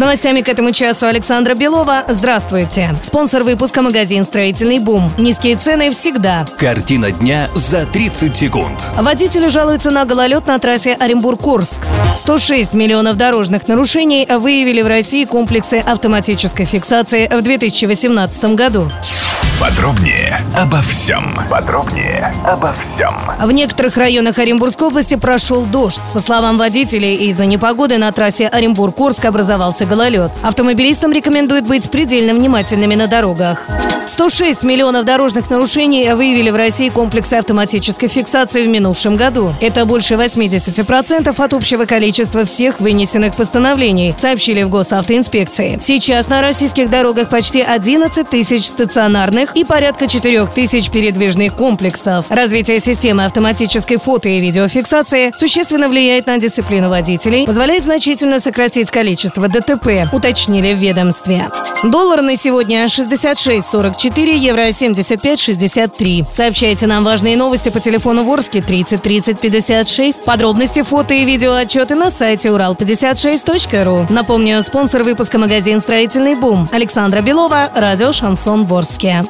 Новостями к этому часу Александра Белова. Здравствуйте. Спонсор выпуска магазин «Строительный бум». Низкие цены всегда. Картина дня за 30 секунд. Водители жалуются на гололед на трассе Оренбург-Курск. 106 миллионов дорожных нарушений выявили в России комплексы автоматической фиксации в 2018 году. Подробнее обо всем. Подробнее обо всем. В некоторых районах Оренбургской области прошел дождь. По словам водителей, из-за непогоды на трассе Оренбург-Курск образовался гололед. Автомобилистам рекомендуют быть предельно внимательными на дорогах. 106 миллионов дорожных нарушений выявили в России комплексы автоматической фиксации в минувшем году. Это больше 80% от общего количества всех вынесенных постановлений, сообщили в госавтоинспекции. Сейчас на российских дорогах почти 11 тысяч стационарных и порядка 4 тысяч передвижных комплексов. Развитие системы автоматической фото- и видеофиксации существенно влияет на дисциплину водителей, позволяет значительно сократить количество ДТП, уточнили в ведомстве. Доллар на сегодня 66.44, евро 75.63. Сообщайте нам важные новости по телефону Ворске 30 30 56. Подробности, фото и видео отчеты на сайте урал56.ру. Напомню, спонсор выпуска магазин «Строительный бум». Александра Белова, радио «Шансон Ворске».